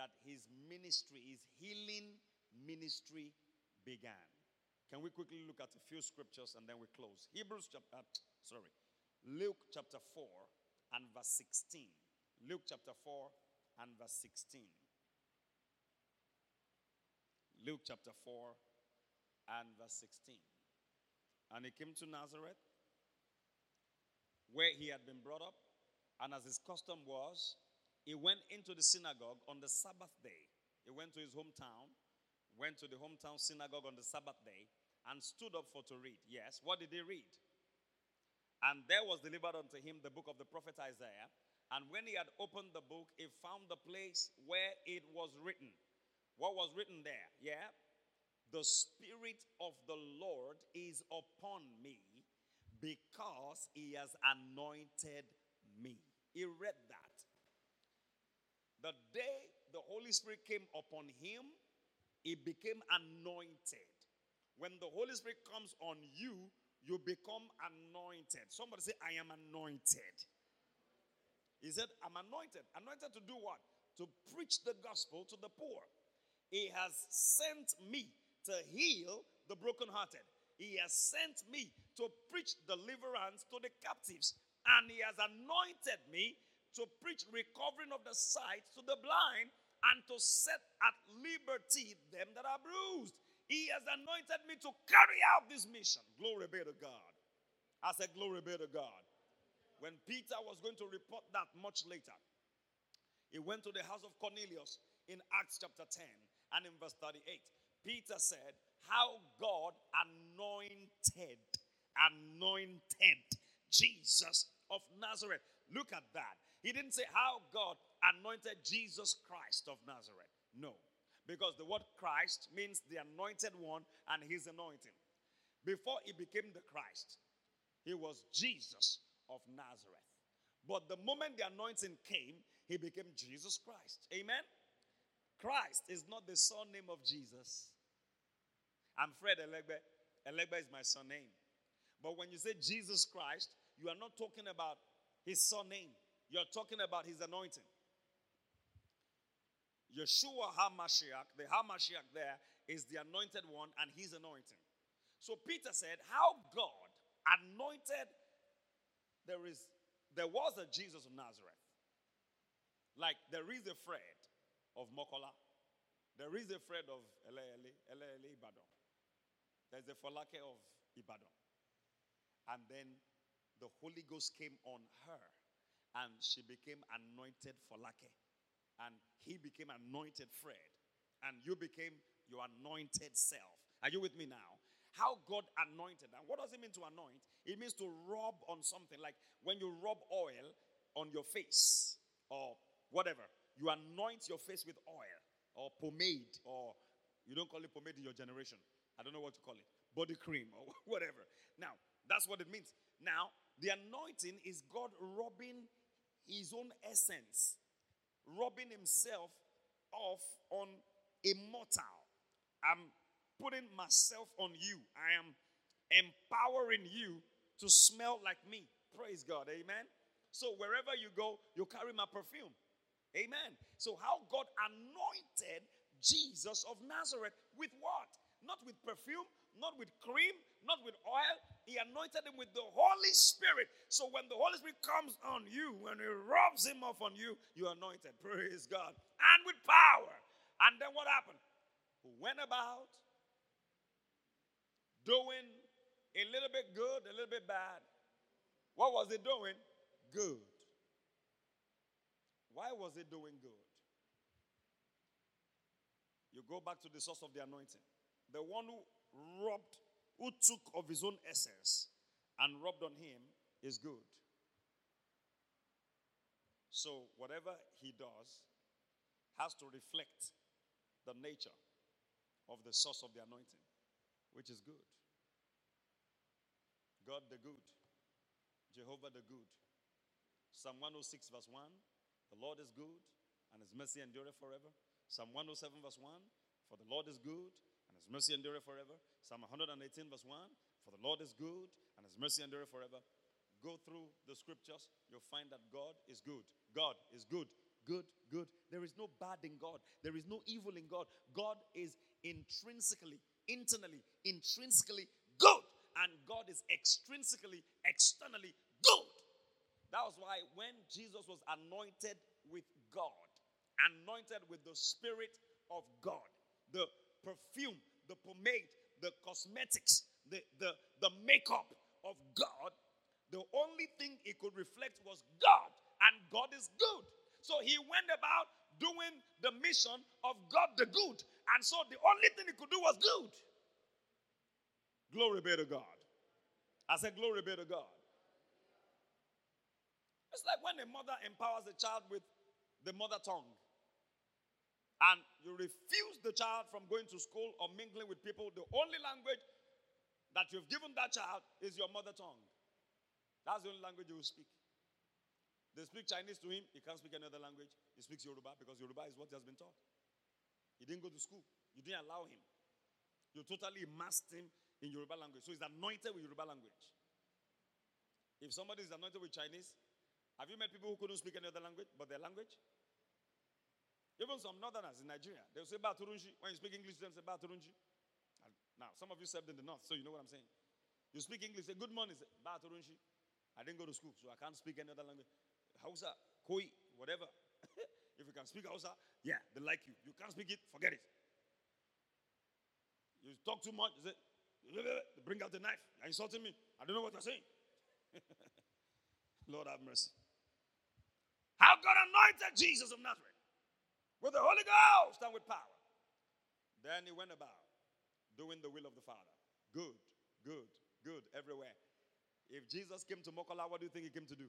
that his ministry, his healing ministry began. Can we quickly look at a few scriptures and then we close? Hebrews chapter, uh, sorry, Luke chapter 4 and verse 16. Luke chapter 4 and verse 16. Luke chapter 4 and verse 16. And he came to Nazareth, where he had been brought up, and as his custom was, he went into the synagogue on the Sabbath day. He went to his hometown, went to the hometown synagogue on the Sabbath day, and stood up for to read. Yes, what did he read? And there was delivered unto him the book of the prophet Isaiah. And when he had opened the book, he found the place where it was written. What was written there? Yeah. The Spirit of the Lord is upon me because he has anointed me. He read that. The day the Holy Spirit came upon him, he became anointed. When the Holy Spirit comes on you, you become anointed. Somebody say, I am anointed. He said, I'm anointed. Anointed to do what? To preach the gospel to the poor. He has sent me to heal the brokenhearted. He has sent me to preach deliverance to the captives. And he has anointed me to preach recovering of the sight to the blind and to set at liberty them that are bruised. He has anointed me to carry out this mission. Glory be to God. I said, Glory be to God. When Peter was going to report that much later, he went to the house of Cornelius in Acts chapter 10 and in verse 38. Peter said, How God anointed, anointed Jesus of Nazareth. Look at that. He didn't say how God anointed Jesus Christ of Nazareth. No. Because the word Christ means the anointed one and his anointing. Before he became the Christ, he was Jesus of Nazareth. But the moment the anointing came, he became Jesus Christ. Amen? Christ is not the surname of Jesus. I'm Fred Elegbe. Elegbe is my surname. But when you say Jesus Christ, you are not talking about his surname. You're talking about his anointing. Yeshua HaMashiach, the HaMashiach there is the anointed one and his anointing. So Peter said, How God anointed there is there was a Jesus of Nazareth. Like there is a Fred of Mokola. There is a Fred of Elele, Elele Ibadan. There's a Folake of Ibadan. And then the Holy Ghost came on her and she became anointed Folake and he became anointed Fred, and you became your anointed self. Are you with me now? How God anointed. And what does it mean to anoint? It means to rub on something. Like when you rub oil on your face or whatever, you anoint your face with oil or pomade, or you don't call it pomade in your generation. I don't know what to call it. Body cream or [laughs] whatever. Now, that's what it means. Now, the anointing is God rubbing his own essence rubbing himself off on a mortal. I'm putting myself on you. I am empowering you to smell like me. Praise God. Amen. So wherever you go, you carry my perfume. Amen. So how God anointed Jesus of Nazareth with what? Not with perfume, not with cream, not with oil. He anointed him with the Holy Spirit. So when the Holy Spirit comes on you, when he rubs him off on you, you're anointed. Praise God. And with power. And then what happened? Went about doing a little bit good, a little bit bad. What was he doing? Good. Why was he doing good? You go back to the source of the anointing. The one who rubbed who took of his own essence and robbed on him is good. So, whatever he does has to reflect the nature of the source of the anointing, which is good. God the good, Jehovah the good. Psalm 106, verse 1 The Lord is good, and his mercy endureth forever. Psalm 107, verse 1 For the Lord is good, his mercy endureth forever. Psalm 118, verse 1 For the Lord is good, and his mercy endureth forever. Go through the scriptures, you'll find that God is good. God is good. good, good. There is no bad in God. There is no evil in God. God is intrinsically, internally, intrinsically good. And God is extrinsically, externally good. That was why when Jesus was anointed with God, anointed with the Spirit of God, the perfume, the pomade, the cosmetics, the, the, the makeup of God, the only thing he could reflect was God, and God is good. So he went about doing the mission of God the good. And so the only thing he could do was good. Glory be to God. I said, Glory be to God. It's like when a mother empowers a child with the mother tongue. And you refuse the child from going to school or mingling with people. The only language that you've given that child is your mother tongue. That's the only language you will speak. They speak Chinese to him, he can't speak any other language. He speaks Yoruba because Yoruba is what he has been taught. He didn't go to school, you didn't allow him. You totally immersed him in Yoruba language. So he's anointed with Yoruba language. If somebody is anointed with Chinese, have you met people who couldn't speak any other language but their language? Even some northerners in Nigeria, they'll say Baturunji. When you speak English, they'll say Baturunji. Now, some of you served in the north, so you know what I'm saying. You speak English, say good morning, say Baturunji. I didn't go to school, so I can't speak any other language. Hausa, Koi, whatever. [laughs] if you can speak Hausa, yeah, they like you. You can't speak it, forget it. You talk too much, say, [laughs] bring out the knife. You're insulting me. I don't know what you're saying. [laughs] Lord have mercy. How God anointed Jesus of Nazareth with the Holy Ghost and with power. Then he went about doing the will of the Father. Good, good, good everywhere. If Jesus came to Mokola, what do you think he came to do?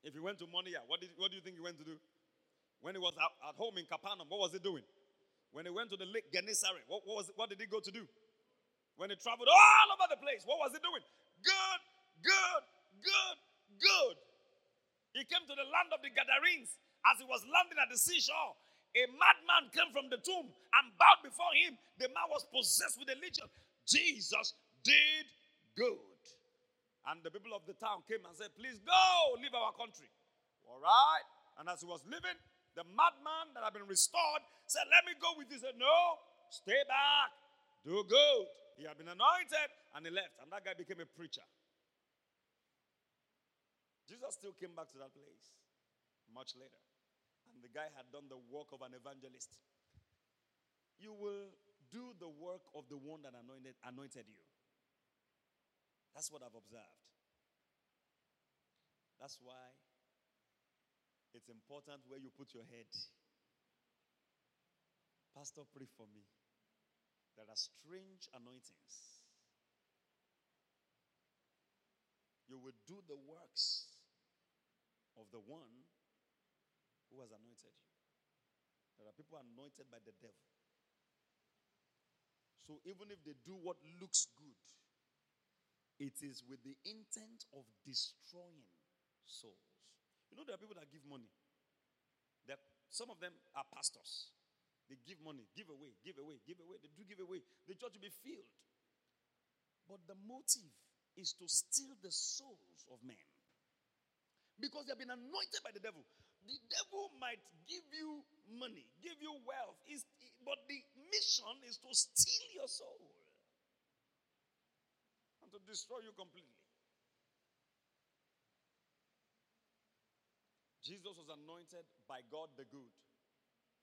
If he went to Moniya, what, did, what do you think he went to do? When he was at, at home in Capernaum, what was he doing? When he went to the lake Gennesaret, what, what, was, what did he go to do? When he traveled all over the place, what was he doing? Good, good, good, good. He came to the land of the Gadarenes. As he was landing at the seashore, a madman came from the tomb and bowed before him. The man was possessed with a legion. Jesus did good. And the people of the town came and said, Please go, leave our country. All right. And as he was leaving, the madman that had been restored said, Let me go with you. He said, No, stay back. Do good. He had been anointed and he left. And that guy became a preacher. Jesus still came back to that place much later. The guy had done the work of an evangelist. You will do the work of the one that anointed, anointed you. That's what I've observed. That's why it's important where you put your head. Pastor, pray for me. There are strange anointings. You will do the works of the one who has anointed. There are people anointed by the devil. So even if they do what looks good, it is with the intent of destroying souls. You know, there are people that give money. That some of them are pastors. They give money, give away, give away, give away. They do give away. The church will be filled. But the motive is to steal the souls of men because they have been anointed by the devil. The devil might give you money, give you wealth, but the mission is to steal your soul and to destroy you completely. Jesus was anointed by God the good.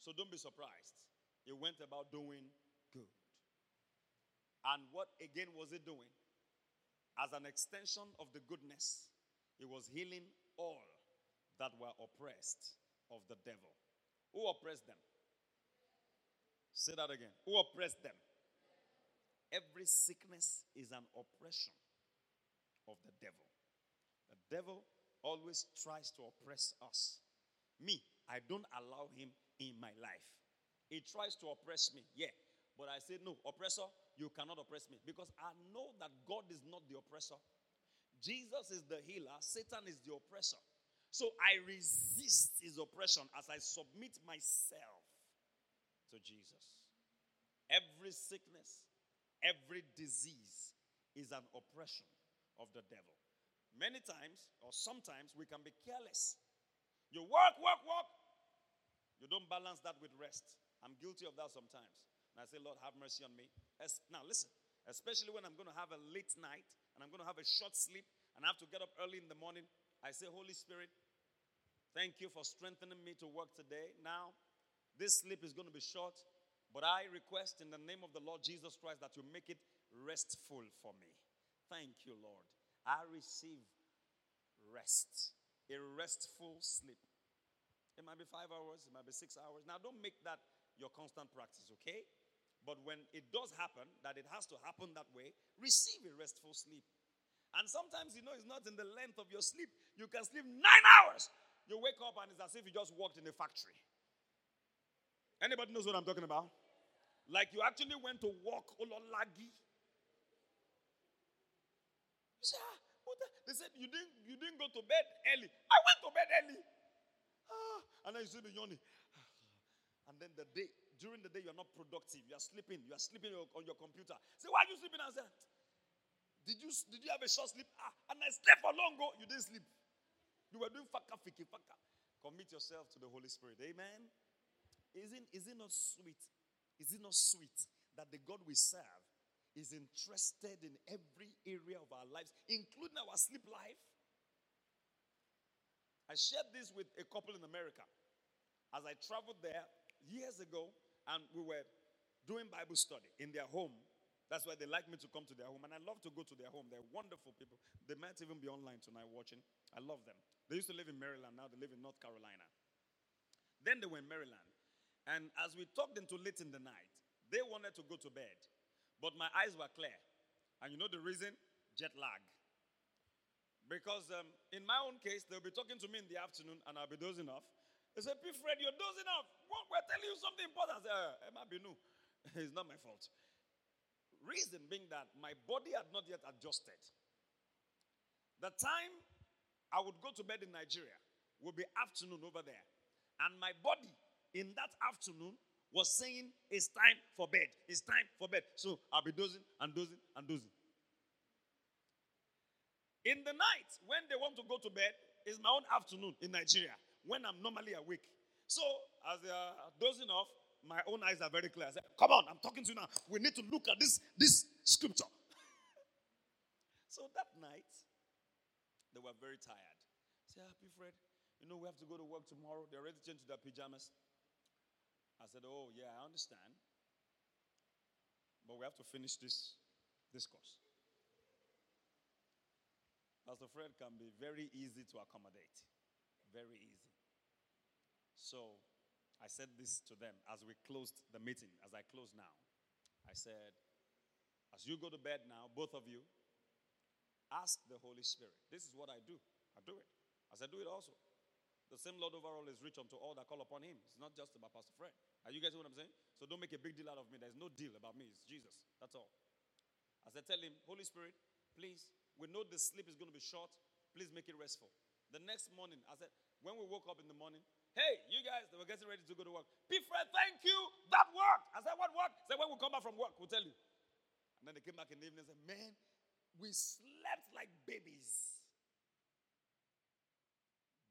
So don't be surprised. He went about doing good. And what again was he doing? As an extension of the goodness, he was healing all that were oppressed of the devil. Who oppressed them? Say that again. Who oppressed them? Every sickness is an oppression of the devil. The devil always tries to oppress us. Me, I don't allow him in my life. He tries to oppress me, yeah. But I say, no, oppressor, you cannot oppress me because I know that God is not the oppressor. Jesus is the healer, Satan is the oppressor. So I resist his oppression as I submit myself to Jesus. Every sickness, every disease is an oppression of the devil. Many times, or sometimes, we can be careless. You work, work, work, You don't balance that with rest. I'm guilty of that sometimes. And I say, Lord, have mercy on me. Now, listen, especially when I'm going to have a late night and I'm going to have a short sleep and I have to get up early in the morning, I say, Holy Spirit, thank you for strengthening me to work today. Now, this sleep is going to be short, but I request in the name of the Lord Jesus Christ that you make it restful for me. Thank you, Lord. I receive rest, a restful sleep. It might be five hours, it might be six hours. Now, don't make that your constant practice, okay? But when it does happen, that it has to happen that way, receive a restful sleep. And sometimes, you know, it's not in the length of your sleep. You can sleep nine hours. You wake up and it's as if you just worked in a factory. Anybody knows what I'm talking about? Like you actually went to work Ololagi. Ah, they said you didn't you didn't go to bed early. I went to bed early. Ah, and then you see the yawning. And then the day, during the day, you're not productive. You are sleeping. You are sleeping on your computer. Say, why are you sleeping? I said, did you did you have a short sleep? Ah, and I slept for long. Go, you didn't sleep. You were doing faka fiki faka. Commit yourself to the Holy Spirit. Amen. Isn't is it not sweet? Is it not sweet that the God we serve is interested in every area of our lives, including our sleep life? I shared this with a couple in America. As I traveled there years ago, and we were doing Bible study in their home. That's why they like me to come to their home, and I love to go to their home. They're wonderful people. They might even be online tonight watching. I love them. They used to live in Maryland, now they live in North Carolina. Then they were in Maryland, and as we talked into late in the night, they wanted to go to bed, but my eyes were clear. And you know the reason? Jet lag. Because um, in my own case, they'll be talking to me in the afternoon, and I'll be dozing off. They say, P. Fred, you're dozing off. We're telling you something important. I say, uh, Emma Binu. [laughs] it's not my fault. Reason being that my body had not yet adjusted. The time I would go to bed in Nigeria would be afternoon over there. And my body in that afternoon was saying, It's time for bed. It's time for bed. So I'll be dozing and dozing and dozing. In the night, when they want to go to bed, it's my own afternoon in Nigeria when I'm normally awake. So, as they are dozing off, my own eyes are very clear. I said, Come on, I'm talking to you now. We need to look at this, this scripture. [laughs] so that night, they were very tired. I said, Happy ah, Fred, you know, we have to go to work tomorrow. They're ready to change their pajamas. I said, Oh, yeah, I understand. But we have to finish this this course. Pastor Fred can be very easy to accommodate. Very easy. So I said this to them as we closed the meeting, as I close now. I said, as you go to bed now, both of you, ask the Holy Spirit. This is what I do. I do it. As I do it also. The same Lord over all is rich unto all that call upon him. It's not just about Pastor Fred. Are you guys what I'm saying? So don't make a big deal out of me. There's no deal about me. It's Jesus. That's all. As I tell him, Holy Spirit, please, we know the sleep is going to be short. Please make it restful. The next morning, I said, when we woke up in the morning, Hey, you guys, they were getting ready to go to work. P. Fred, thank you. That worked. I said, What worked? Said, When we come back from work, we'll tell you. And then they came back in the evening and said, Man, we slept like babies.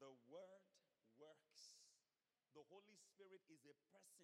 The word works. The Holy Spirit is a person.